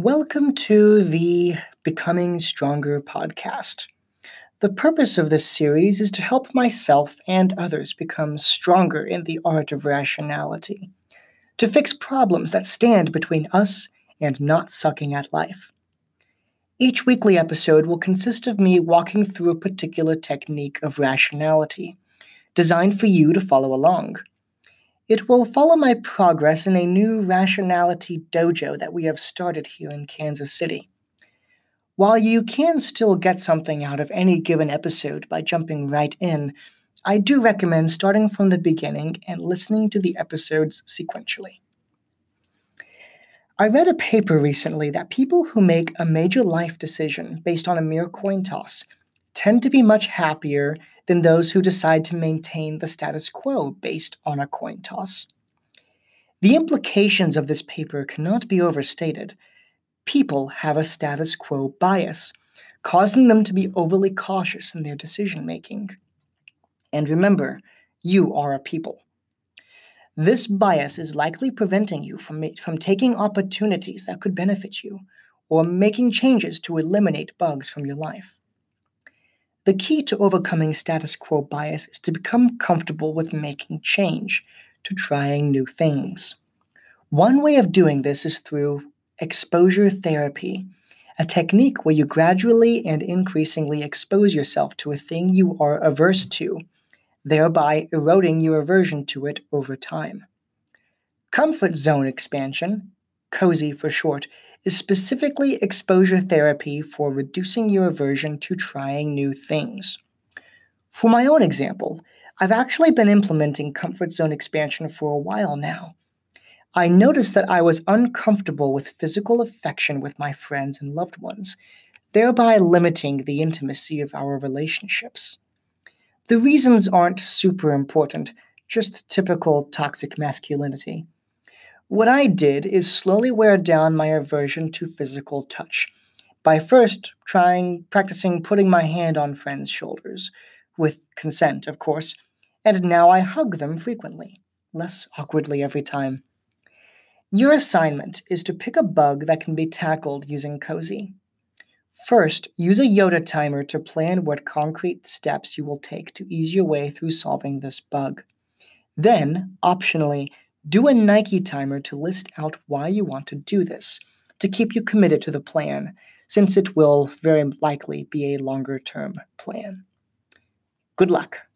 Welcome to the Becoming Stronger podcast. The purpose of this series is to help myself and others become stronger in the art of rationality, to fix problems that stand between us and not sucking at life. Each weekly episode will consist of me walking through a particular technique of rationality, designed for you to follow along. It will follow my progress in a new rationality dojo that we have started here in Kansas City. While you can still get something out of any given episode by jumping right in, I do recommend starting from the beginning and listening to the episodes sequentially. I read a paper recently that people who make a major life decision based on a mere coin toss tend to be much happier than those who decide to maintain the status quo based on a coin toss. The implications of this paper cannot be overstated. People have a status quo bias, causing them to be overly cautious in their decision making. And remember, you are a people. This bias is likely preventing you from, from taking opportunities that could benefit you or making changes to eliminate bugs from your life. The key to overcoming status quo bias is to become comfortable with making change, to trying new things. One way of doing this is through exposure therapy, a technique where you gradually and increasingly expose yourself to a thing you are averse to, thereby eroding your aversion to it over time. Comfort zone expansion, CoZE for short, is specifically exposure therapy for reducing your aversion to trying new things. For my own example, I've actually been implementing comfort zone expansion for a while now. I noticed that I was uncomfortable with physical affection with my friends and loved ones, thereby limiting the intimacy of our relationships. The reasons aren't super important, just typical toxic masculinity. What I did is slowly wear down my aversion to physical touch by first trying practicing putting my hand on friends' shoulders, with consent, of course, and now I hug them frequently, less awkwardly every time. Your assignment is to pick a bug that can be tackled using CoZE. First, use a Yoda timer to plan what concrete steps you will take to ease your way through solving this bug. Then, optionally, do a Nike timer to list out why you want to do this, to keep you committed to the plan, since it will very likely be a longer term plan. Good luck.